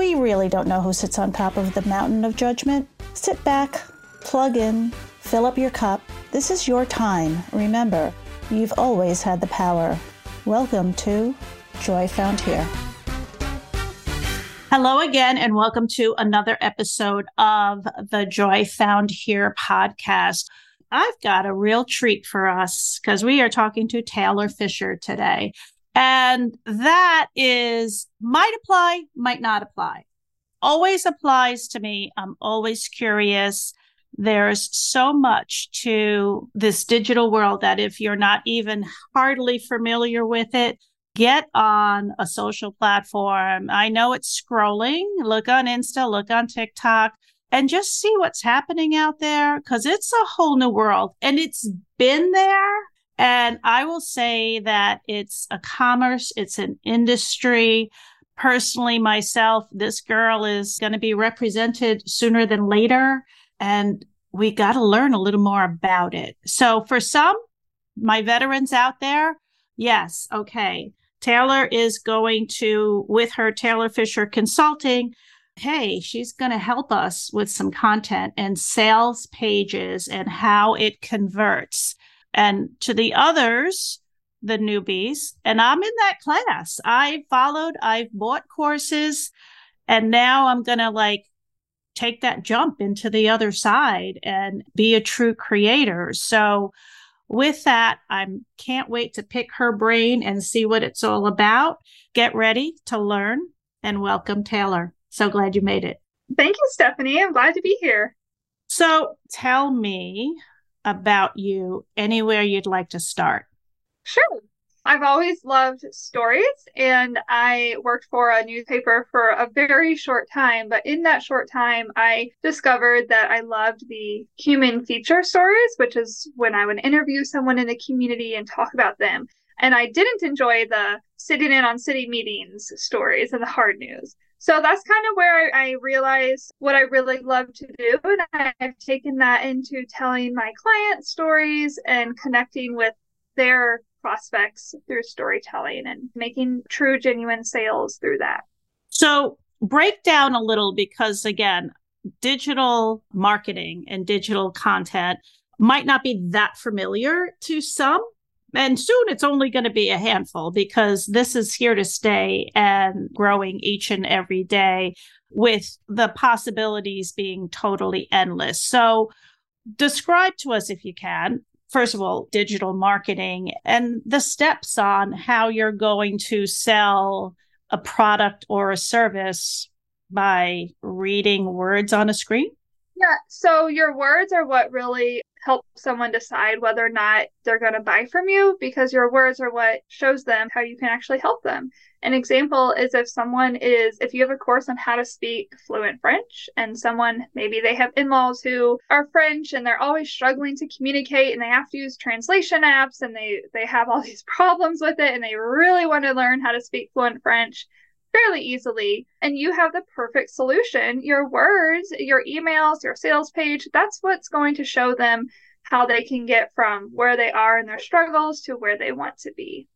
we really don't know who sits on top of the mountain of judgment. Sit back, plug in, fill up your cup. This is your time. Remember, you've always had the power. Welcome to Joy Found Here. Hello again, and welcome to another episode of the Joy Found Here podcast. I've got a real treat for us because we are talking to Taylor Fischer today. And that is might apply, might not apply. Always applies to me. I'm always curious. There's so much to this digital world that if you're not even hardly familiar with it, get on a social platform. I know it's scrolling. Look on Insta, look on TikTok, and just see what's happening out there because it's a whole new world and it's been there and I will say that it's a commerce, it's an industry. Personally, myself, this girl is going to be represented sooner than later. And we got to learn a little more about it. So, for some, my veterans out there, yes, okay. Taylor is going to, with her Taylor Fischer Consulting, hey, she's going to help us with some content and sales pages and how it converts. And to the others, the newbies, and I'm in that class. I followed, I've bought courses, and now I'm going to like take that jump into the other side and be a true creator. So, with that, I can't wait to pick her brain and see what it's all about. Get ready to learn and welcome Taylor. So glad you made it. Thank you, Stephanie. I'm glad to be here. So, tell me about you anywhere you'd like to start? Sure. I've always loved stories and I worked for a newspaper for a very short time. But in that short time, I discovered that I loved the human feature stories, which is when I would interview someone in the community and talk about them. And I didn't enjoy the sitting in on city meetings stories and the hard news. So that's kind of where I, I realized what I really love to do. And I've taken that into telling my client stories and connecting with their prospects through storytelling and making true, genuine sales through that. So break down a little because, again, digital marketing and digital content might not be that familiar to some and soon it's only going to be a handful because this is here to stay and growing each and every day with the possibilities being totally endless. So, describe to us, if you can, first of all, digital marketing and the steps on how you're going to sell a product or a service by reading words on a screen. Yeah. So your words are what really help someone decide whether or not they're going to buy from you because your words are what shows them how you can actually help them. An example is if someone is, if you have a course on how to speak fluent French and someone, maybe they have in laws who are French and they're always struggling to communicate and they have to use translation apps and they, they have all these problems with it and they really want to learn how to speak fluent French fairly easily and you have the perfect solution. Your words your emails your sales page that's what's going to show them how they can get from where they are in their struggles to where they want to be.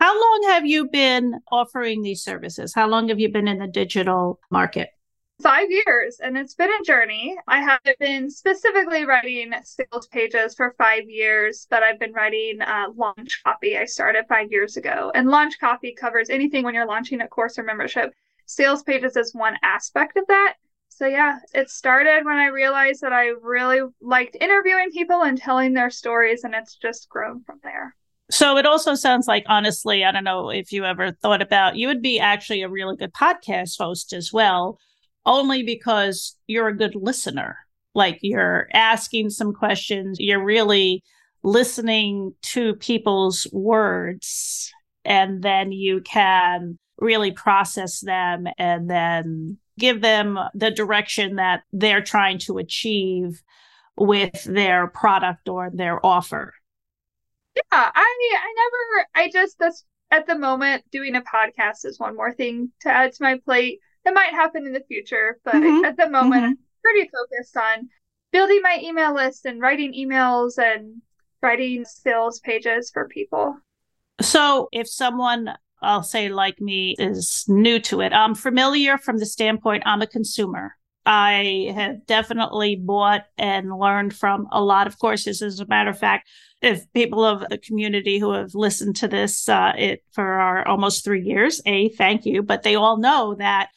How long have you been offering these services? How long have you been in the digital market five years and it's been a journey. I haven't been specifically writing sales pages for five years, but I've been writing uh, launch copy. I started five years ago, and launch copy covers anything when you're launching a course or membership. Sales pages is one aspect of that. So, yeah, it started when I realized that I really liked interviewing people and telling their stories, and it's just grown from there. So it also sounds like, honestly, I don't know if you ever thought about you would be actually a really good podcast host as well, only because you're a good listener. Like you're asking some questions, you're really listening to people's words, and then you can really process them and then give them the direction that they're trying to achieve with their product or their offer. Yeah, I I never I just that's at the moment doing a podcast is one more thing to add to my plate. It might happen in the future, but mm-hmm. at the moment mm-hmm. I'm pretty focused on building my email list and writing emails and writing sales pages for people. So if someone I'll say like me is new to it. I'm familiar from the standpoint I'm a consumer. I have definitely bought and learned from a lot of courses. As a matter of fact, if people of the community who have listened to this uh, it for our almost three years, a thank you. But they all know that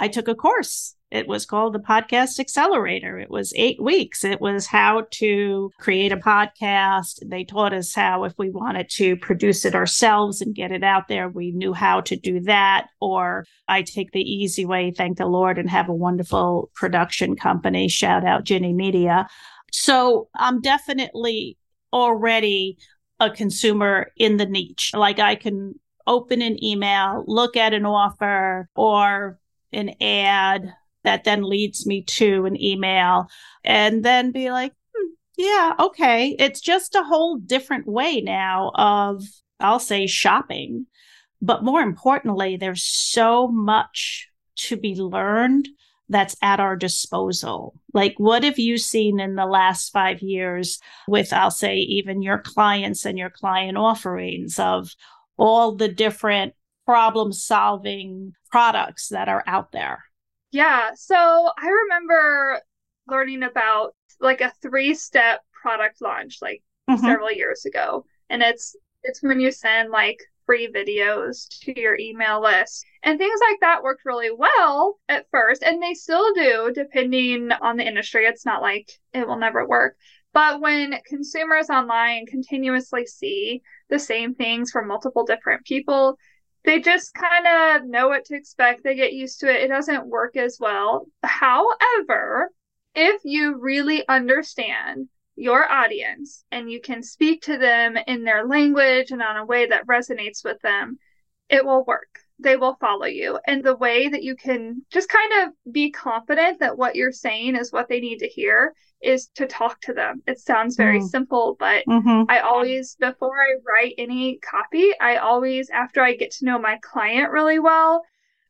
I took a course it was called the Podcast Accelerator. It was eight weeks. It was how to create a podcast. They taught us how, if we wanted to produce it ourselves and get it out there, we knew how to do that. Or I take the easy way, thank the Lord, and have a wonderful production company. Shout out Ginny Media. So I'm definitely already a consumer in the niche. Like I can open an email, look at an offer or an ad that then leads me to an email and then be like, hmm, yeah, okay. It's just a whole different way now of, I'll say, shopping. But more importantly, there's so much to be learned that's at our disposal. Like, what have you seen in the last five years with, I'll say, even your clients and your client offerings of all the different problem solving products that are out there? Yeah. So I remember learning about like a three step product launch like mm-hmm. several years ago. And it's it's when you send like free videos to your email list. And things like that worked really well at first. And they still do, depending on the industry. It's not like it will never work. But when consumers online continuously see the same things from multiple different people, they just kind of know what to expect. They get used to it. It doesn't work as well. However, if you really understand your audience and you can speak to them in their language and on a way that resonates with them, it will work. They will follow you. And the way that you can just kind of be confident that what you're saying is what they need to hear is to talk to them. It sounds very mm. simple, but mm-hmm. I always, before I write any copy, I always, after I get to know my client really well,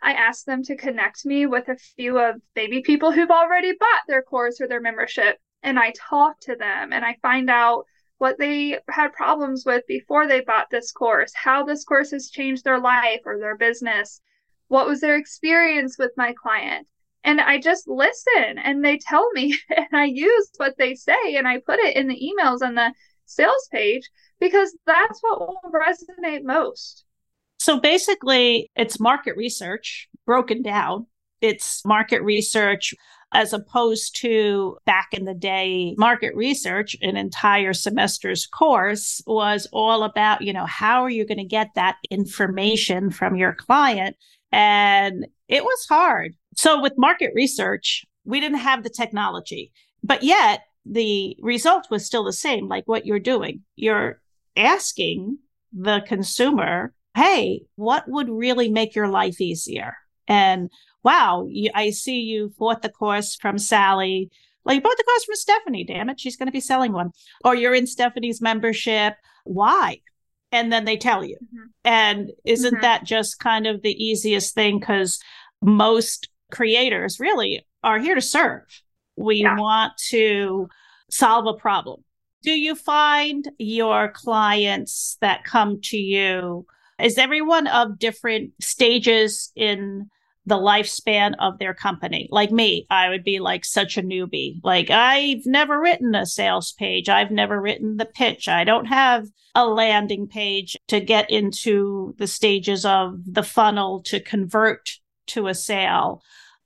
I ask them to connect me with a few of maybe people who've already bought their course or their membership. And I talk to them and I find out what they had problems with before they bought this course, how this course has changed their life or their business, what was their experience with my client and I just listen and they tell me and I use what they say and I put it in the emails on the sales page because that's what will resonate most. So basically, it's market research broken down. It's market research as opposed to back in the day, market research, an entire semester's course was all about, you know, how are you going to get that information from your client? And it was hard. So with market research, we didn't have the technology, but yet the result was still the same, like what you're doing. You're asking the consumer, hey, what would really make your life easier? And wow, you, I see you bought the course from Sally. Well, you bought the course from Stephanie, damn it. She's going to be selling one. Or you're in Stephanie's membership. Why? And then they tell you. Mm-hmm. And isn't mm-hmm. that just kind of the easiest thing? Because most creators really are here to serve. We yeah. want to solve a problem. Do you find your clients that come to you? Is everyone of different stages in the lifespan of their company? Like me, I would be like such a newbie. Like, I've never written a sales page, I've never written the pitch, I don't have a landing page to get into the stages of the funnel to convert to a sale.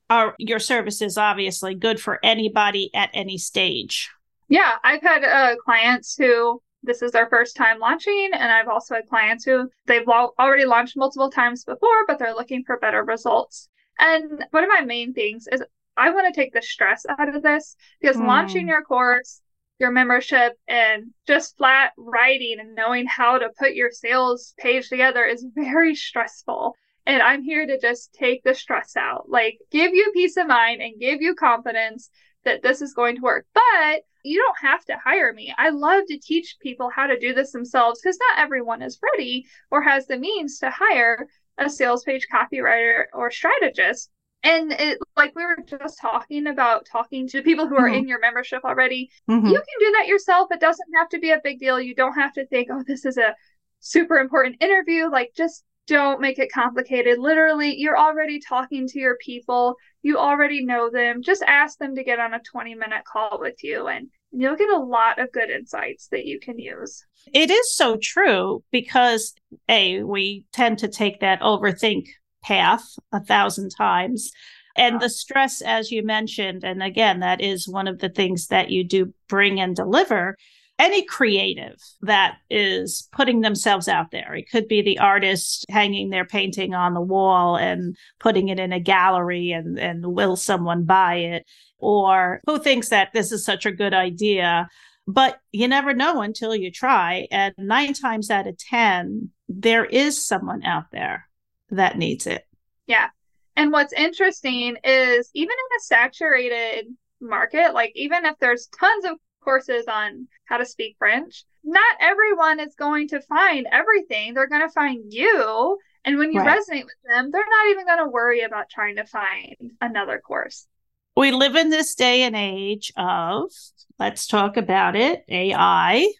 are your services obviously good for anybody at any stage. Yeah, I've had uh, clients who this is their first time launching, and I've also had clients who they've already launched multiple times before, but they're looking for better results. And one of my main things is I want to take the stress out of this because mm. launching your course, your membership, and just flat writing and knowing how to put your sales page together is very stressful. And I'm here to just take the stress out, like give you peace of mind and give you confidence that this is going to work. But you don't have to hire me. I love to teach people how to do this themselves because not everyone is ready or has the means to hire a sales page copywriter or strategist. And it, like we were just talking about talking to people who are mm-hmm. in your membership already, mm-hmm. you can do that yourself. It doesn't have to be a big deal. You don't have to think, oh, this is a super important interview. Like just don't make it complicated. Literally, you're already talking to your people, you already know them. Just ask them to get on a 20 minute call with you, and you'll get a lot of good insights that you can use. It is so true because, A, we tend to take that overthink path a thousand times. And the stress, as you mentioned, and again, that is one of the things that you do bring and deliver any creative that is putting themselves out there. It could be the artist hanging their painting on the wall and putting it in a gallery and, and will someone buy it? Or who thinks that this is such a good idea? But you never know until you try. And nine times out of 10, there is someone out there that needs it. Yeah. And what's interesting is even in a saturated market, like even if there's tons of courses on how to speak French, not everyone is going to find everything. They're going to find you. And when you right. resonate with them, they're not even going to worry about trying to find another course. We live in this day and age of, let's talk about it, AI.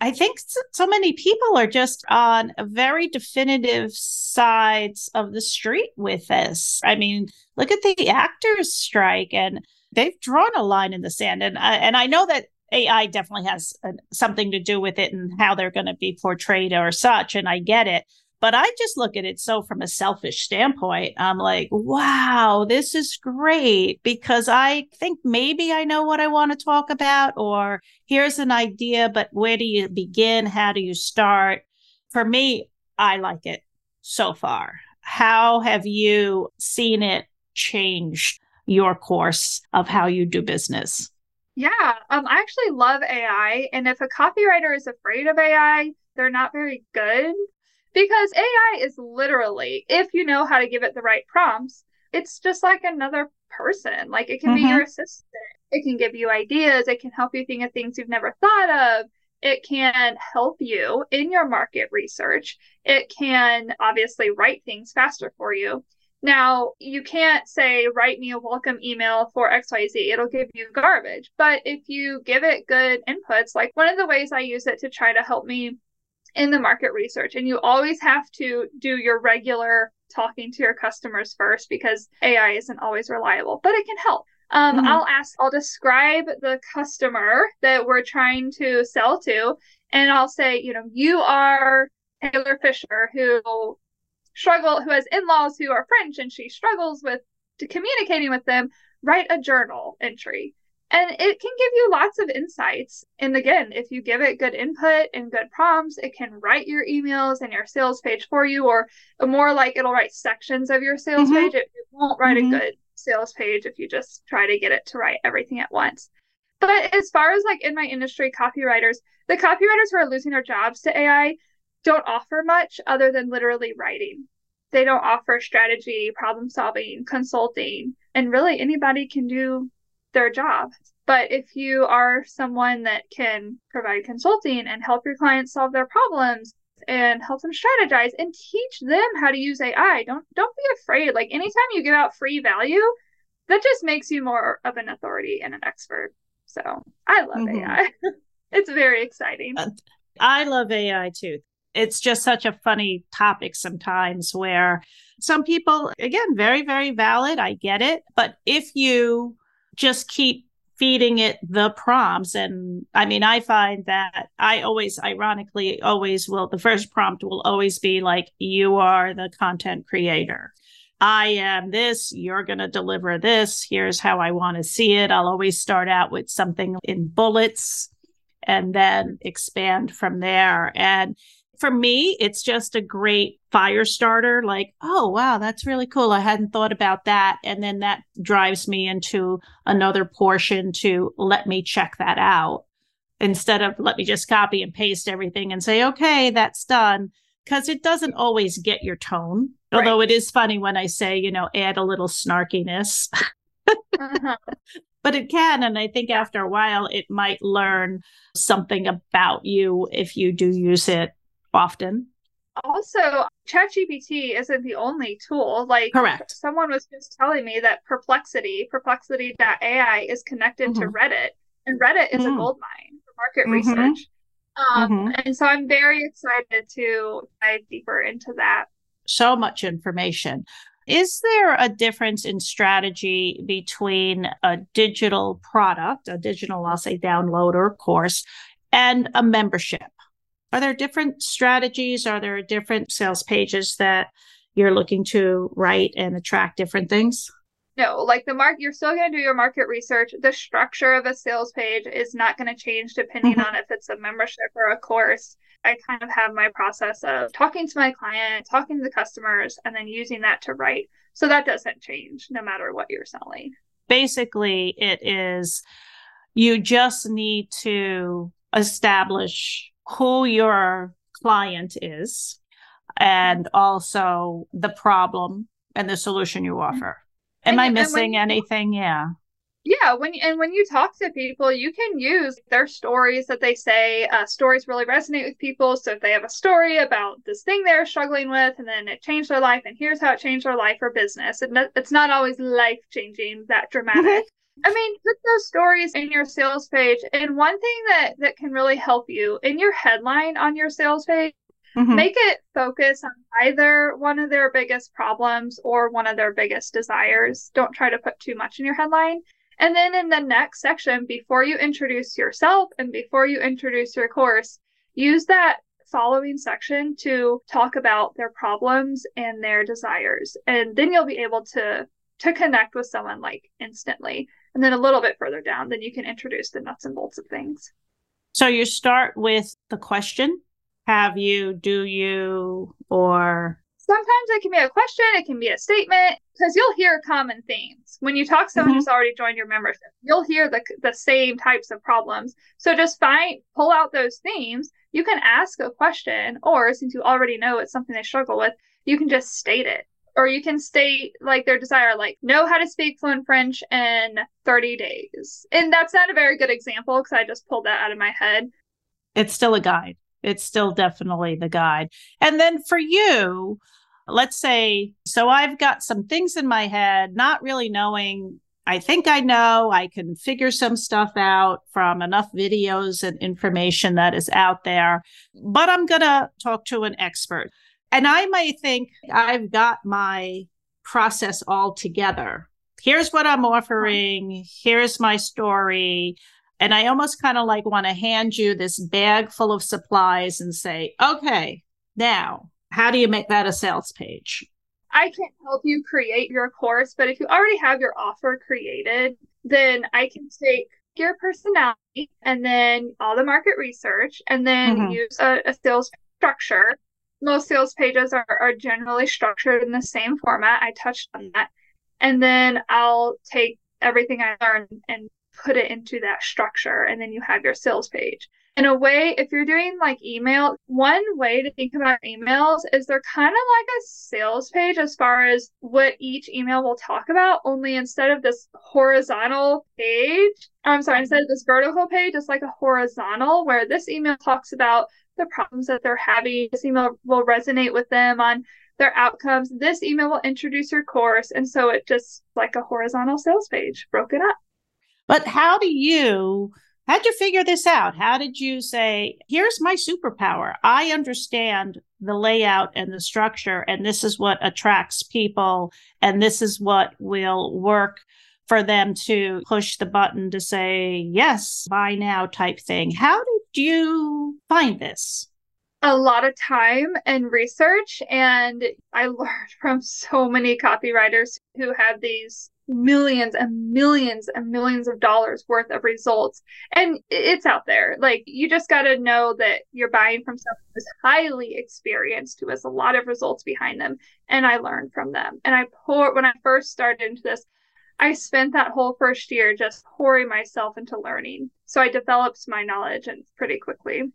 I think so many people are just on a very definitive sides of the street with this. I mean, look at the actors strike and they've drawn a line in the sand and I, and I know that AI definitely has uh, something to do with it and how they're going to be portrayed or such. And I get it. But I just look at it so from a selfish standpoint. I'm like, wow, this is great because I think maybe I know what I want to talk about, or here's an idea, but where do you begin? How do you start? For me, I like it so far. How have you seen it change your course of how you do business? Yeah, um, I actually love AI. And if a copywriter is afraid of AI, they're not very good because AI is literally, if you know how to give it the right prompts, it's just like another person. Like it can mm-hmm. be your assistant, it can give you ideas, it can help you think of things you've never thought of. It can help you in your market research. It can obviously write things faster for you. Now, you can't say, write me a welcome email for XYZ. It'll give you garbage. But if you give it good inputs, like one of the ways I use it to try to help me in the market research, and you always have to do your regular talking to your customers first because AI isn't always reliable, but it can help. Um, mm-hmm. I'll ask, I'll describe the customer that we're trying to sell to, and I'll say, you know, you are Taylor Fischer, who struggle who has in-laws who are French and she struggles with to communicating with them, write a journal entry. And it can give you lots of insights. And again, if you give it good input and good prompts, it can write your emails and your sales page for you, or more like it'll write sections of your sales mm-hmm. page. It, it, won't write mm-hmm. a good sales page if you just try to get it to write everything at once. But as far as like in my industry, copywriters, the copywriters who are losing their jobs to AI, don't offer much other than literally writing. They don't offer strategy, problem solving, consulting, and really anybody can do their job. But if you are someone that can provide consulting and help your clients solve their problems and help them strategize and teach them how to use AI, don't don't be afraid. Like anytime you give out free value, that just makes you more of an authority and an expert. So I love mm-hmm. AI. it's very exciting. I love AI too it's just such a funny topic sometimes where some people, again, very, very valid. I get it. But if you just keep feeding it the prompts, and I mean, I find that I always, ironically, always will, the first prompt will always be like, you are the content creator. I am this, you're going to deliver this. Here's how I want to see it. I'll always start out with something in bullets and then expand from there. And for me, it's just a great fire starter. Like, oh, wow, that's really cool. I hadn't thought about that. And then that drives me into another portion to let me check that out instead of let me just copy and paste everything and say, okay, that's done. Because it doesn't always get your tone. Right. Although it is funny when I say, you know, add a little snarkiness. uh-huh. But it can. And I think after a while, it might learn something about you if you do use it often. Also, ChatGPT isn't the only tool. Like, correct. Someone was just telling me that Perplexity, perplexity.ai, is connected mm-hmm. to Reddit, and Reddit is mm-hmm. a gold mine for market mm-hmm. research. Um, mm-hmm. And so I'm very excited to dive deeper into that. So much information. Is there a difference in strategy between a digital product, a digital, I'll say, download or course, and a membership? Are there different strategies? Are there different sales pages that you're looking to write and attract different things? No, like the mark, you're still going to do your market research. The structure of a sales page is not going to change depending mm-hmm. on if it's a membership or a course. I kind of have my process of talking to my client, talking to the customers, and then using that to write. So that doesn't change no matter what you're selling. Basically, it is you just need to establish who your client is and also the problem and the solution you offer. Am and, I missing anything? Yeah. Yeah, when and when you talk to people, you can use their stories that they say. Uh, stories really resonate with people. So if they have a story about this thing they're struggling with, and then it changed their life, and here's how it changed their life or business, and it's not always life changing that dramatic. I mean, put those stories in your sales page. And one thing that that can really help you in your headline on your sales page, mm-hmm. make it focus on either one of their biggest problems or one of their biggest desires. Don't try to put too much in your headline. And then in the next section, before you introduce yourself and before you introduce your course, use that following section to talk about their problems and their desires. And then you'll be able to to connect with someone like instantly. And then a little bit further down, then you can introduce the nuts and bolts of things. So you start with the question have you, do you, or sometimes it can be a question, it can be a statement, because you'll hear common themes. When you talk to someone mm-hmm. who's already joined your membership, you'll hear the, the same types of problems. So just find, pull out those themes. You can ask a question, or since you already know it's something they struggle with, you can just state it or you can state like their desire like know how to speak fluent french in 30 days. And that's not a very good example because i just pulled that out of my head. It's still a guide. It's still definitely the guide. And then for you let's say so i've got some things in my head not really knowing. I think I know. I can figure some stuff out from enough videos and information that is out there, but I'm going to talk to an expert. And I might think I've got my process all together. Here's what I'm offering. Here's my story. And I almost kind of like want to hand you this bag full of supplies and say, okay, now how do you make that a sales page? I can't help you create your course, but if you already have your offer created, then I can take your personality and then all the market research and then mm-hmm. use a, a sales structure most sales pages are, are generally structured in the same format. I touched on that. And then I'll take everything I learned and put it into that structure. And then you have your sales page. In a way, if you're doing like email, one way to think about emails is they're kind of like a sales page as far as what each email will talk about, only instead of this horizontal page, I'm sorry, instead of this vertical page, it's like a horizontal where this email talks about the problems that they're having. This email will resonate with them on their outcomes. This email will introduce your course. And so it just like a horizontal sales page broken up. But how do you how'd you figure this out? How did you say, here's my superpower? I understand the layout and the structure, and this is what attracts people, and this is what will work for them to push the button to say, yes, buy now type thing. How did you find this? a lot of time and research. And I learned from so many copywriters who have these millions and millions and millions of dollars worth of results. And it's out there. Like you just got to know that you're buying from someone who's highly experienced, who has a lot of results behind them. And I learned from them. And I pour when I first started into this, I spent that whole first year just pouring myself into learning. So I developed my knowledge and pretty quickly.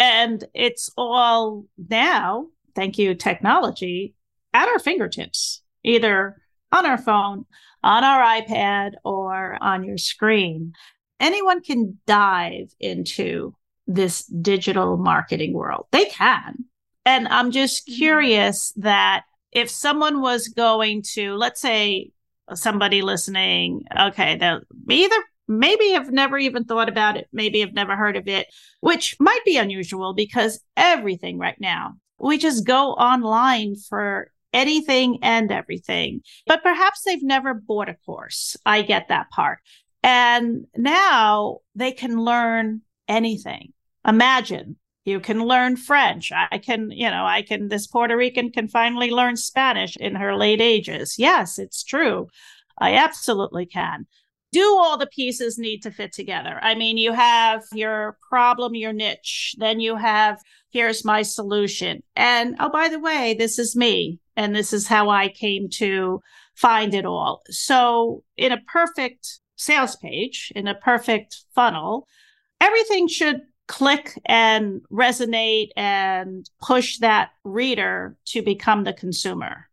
And it's all now, thank you, technology, at our fingertips, either on our phone, on our iPad, or on your screen. Anyone can dive into this digital marketing world. They can. And I'm just mm-hmm. curious that if someone was going to, let's say, somebody listening, okay, they'll either maybe have never even thought about it, maybe have never heard of it, which might be unusual because everything right now, we just go online for anything and everything. But perhaps they've never bought a course. I get that part. And now they can learn anything. Imagine you can learn French. I can, you know, I can, this Puerto Rican can finally learn Spanish in her late ages. Yes, it's true. I absolutely can do all the pieces need to fit together? I mean, you have your problem, your niche, then you have here's my solution. And oh, by the way, this is me, and this is how I came to find it all. So, in a perfect sales page, in a perfect funnel, everything should click and resonate and push that reader to become the consumer.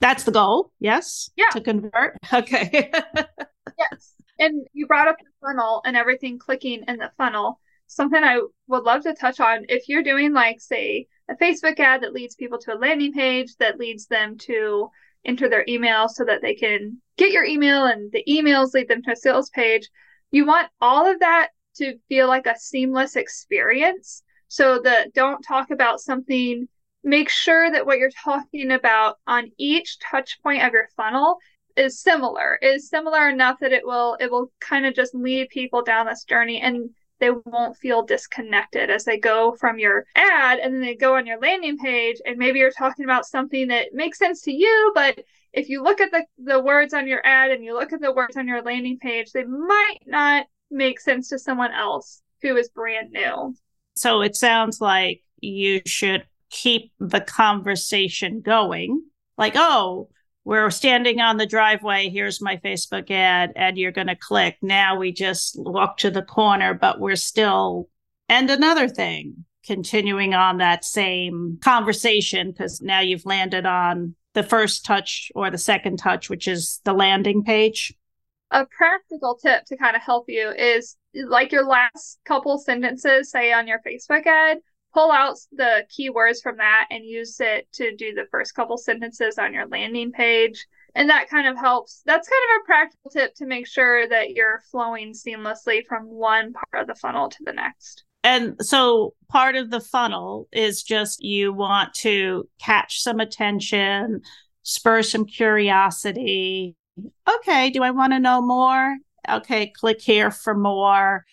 That's the goal. Yes. Yeah. To convert. Okay. yes. And you brought up the funnel and everything clicking in the funnel. Something I would love to touch on if you're doing, like, say, a Facebook ad that leads people to a landing page that leads them to enter their email so that they can get your email and the emails lead them to a sales page. You want all of that to feel like a seamless experience. So that don't talk about something, make sure that what you're talking about on each touch point of your funnel is similar is similar enough that it will it will kind of just lead people down this journey and they won't feel disconnected as they go from your ad and then they go on your landing page and maybe you're talking about something that makes sense to you but if you look at the, the words on your ad and you look at the words on your landing page they might not make sense to someone else who is brand new so it sounds like you should keep the conversation going like oh we're standing on the driveway. Here's my Facebook ad, and you're going to click. Now we just walk to the corner, but we're still. And another thing, continuing on that same conversation, because now you've landed on the first touch or the second touch, which is the landing page. A practical tip to kind of help you is like your last couple sentences, say on your Facebook ad, pull out the keywords from that and use it to do the first couple sentences on your landing page. And that kind of helps. That's kind of a practical tip to make sure that you're flowing seamlessly from one part of the funnel to the next. And so part of the funnel is just you want to catch some attention, spur some curiosity. Okay, do I want to know more? Okay, click here for more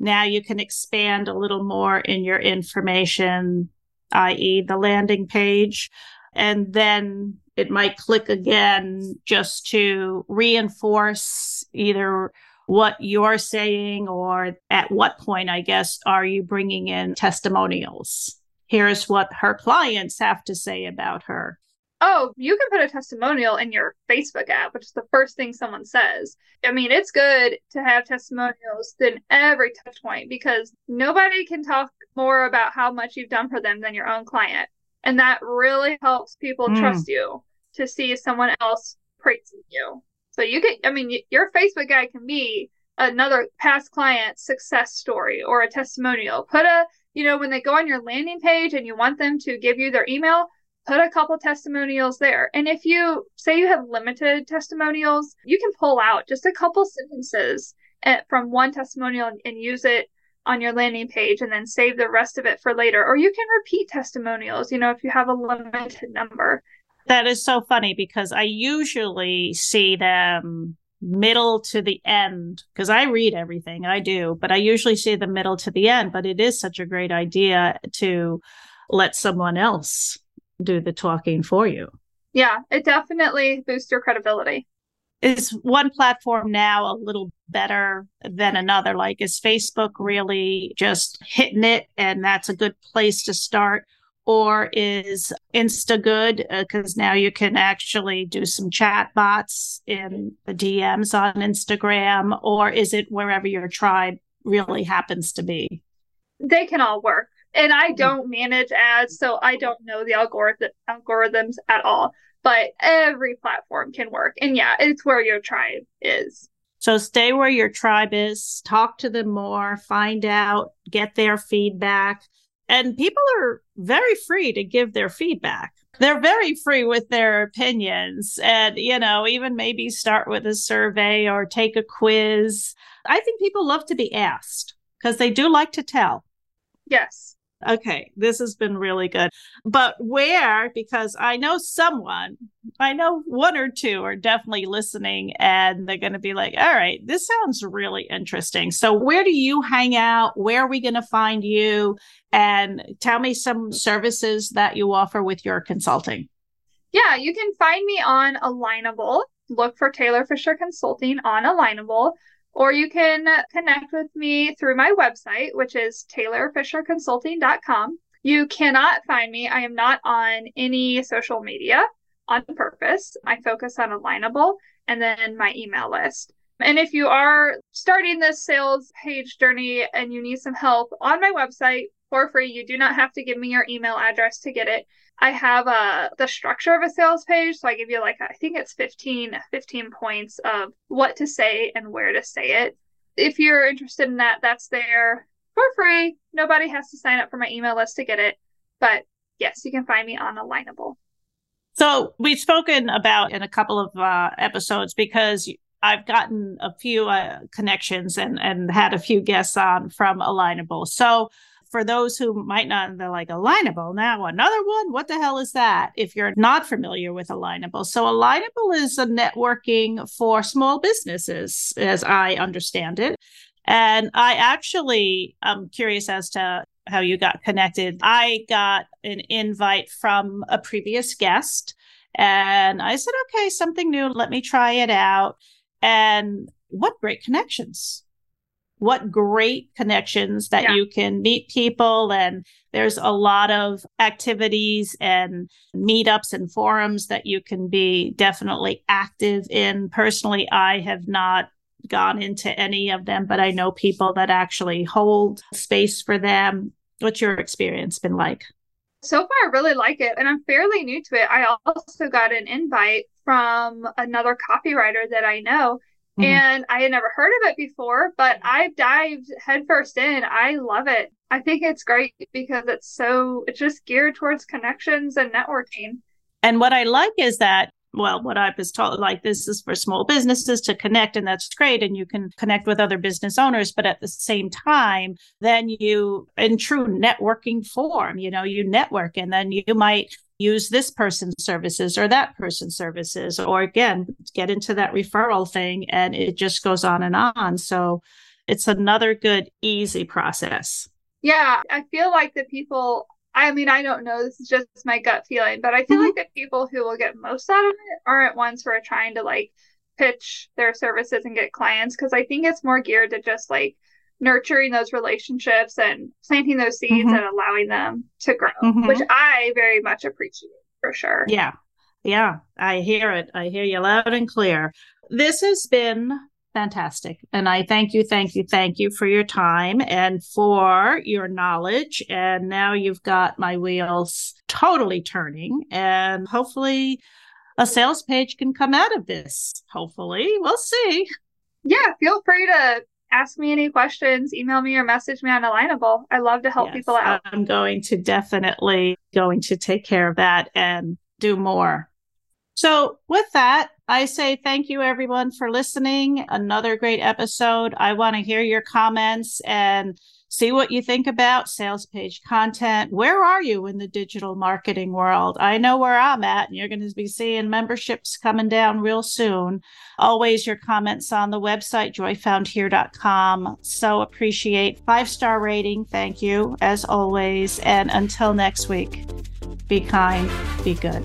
now you can expand a little more in your information, i.e., the landing page. And then it might click again just to reinforce either what you're saying or at what point, I guess, are you bringing in testimonials? Here's what her clients have to say about her oh, you can put a testimonial in your Facebook app, which is the first thing someone says. I mean, it's good to have testimonials than every touch point because nobody can talk more about how much you've done for them than your own client. And that really helps people mm. trust you to see someone else praising you. So you can, I mean, your Facebook ad can be another past client success story or a testimonial. Put a, you know, when they go on your landing page and you want them to give you their email, put a couple testimonials there. And if you say you have limited testimonials, you can pull out just a couple sentences eh, from one testimonial and, and use it on your landing page and then save the rest of it for later. Or you can repeat testimonials, you know, if you have a limited number. That is so funny because I usually see them middle to the end because I read everything I do, but I usually see the middle to the end. But it is such a great idea to let someone else do the talking for you. Yeah, it definitely boosts your credibility. Is one platform now a little better than another? Like, is Facebook really just hitting it and that's a good place to start? Or is Insta good? Because uh, now you can actually do some chat bots in the DMs on Instagram. Or is it wherever your tribe really happens to be? They can all work and I mm. don't manage ads, so I don't know the algorithm algorithms at all. But every platform can work, and yeah, it's where your tribe is. So stay where your tribe is, talk to them more, find out, get their feedback. And people are very free to give their feedback. They're very free with their opinions. And, you know, even maybe start with a survey or take a quiz. I think people love to be asked because they do like to tell. Yes. Okay, this has been really good. But where, because I know someone, I know one or two are definitely listening and they're going to be like, all right, this sounds really interesting. So, where do you hang out? Where are we going to find you? And tell me some services that you offer with your consulting. Yeah, you can find me on Alignable. Look for Taylor Fischer Consulting on Alignable or you can connect with me through my website, which is taylorfischerconsulting.com. You cannot find me. I am not on any social media on purpose. I focus on Alignable and then my email list. And if you are starting this sales page journey and you need some help on my website for free, you do not have to give me your email address to get it. I have uh, the structure of a sales page. So I give you like, I think it's 15, 15 points of what to say and where to say it. If you're interested in that, that's there for free. Nobody has to sign up for my email list to get it. But yes, you can find me on Alignable. So we've spoken about in a couple of uh, episodes because I've gotten a few uh, connections and and had a few guests on from Alignable. So for those who might not, they're like Alignable. Now, another one? What the hell is that? If you're not familiar with Alignable. So, Alignable is a networking for small businesses, as I understand it. And I actually am curious as to how you got connected. I got an invite from a previous guest, and I said, okay, something new. Let me try it out. And what great connections what great connections that yeah. you can meet people. And there's a lot of activities and meetups and forums that you can be definitely active in. Personally i have not gone into any of them but i know people that actually hold space for them. What's your experience been like? So far i really like it and i'm fairly new to it. I also got an invite from another copywriter that i know Mm-hmm. And I had never heard of it before, but I've dived headfirst in. I love it. I think it's great because it's so, it's just geared towards connections and networking. And what I like is that well, what I was told, like this is for small businesses to connect, and that's great. And you can connect with other business owners. But at the same time, then you, in true networking form, you know, you network and then you might use this person's services or that person's services, or again, get into that referral thing. And it just goes on and on. So it's another good, easy process. Yeah. I feel like the people, I mean, I don't know, this is just my gut feeling, but I feel mm-hmm. like the people who will get most out of it aren't ones who are trying to like pitch their services and get clients. Cause I think it's more geared to just like, nurturing those relationships and planting those seeds mm-hmm. and allowing them to grow, mm-hmm. which I very much appreciate for sure. Yeah. Yeah. I hear it. I hear you loud and clear. This has been fantastic. And I thank you, thank you, thank you for your time and for your knowledge. And now you've got my wheels totally turning and hopefully a sales page can come out of this. Hopefully, we'll see. Yeah, feel free to ask me any questions, email me or message me on Alignable. I love to help yes, people out. I'm going to definitely going to take care of that and do more. So with that, I say thank you everyone for listening. Another great episode. I want to hear your comments and see what you think about sales page content. Where are you in the digital marketing world? I know where I'm at, and you're going to be seeing memberships coming down real soon. Always your comments on the website, joyfoundhere.com. So appreciate five star rating. Thank you, as always. And until next week, be kind, be good.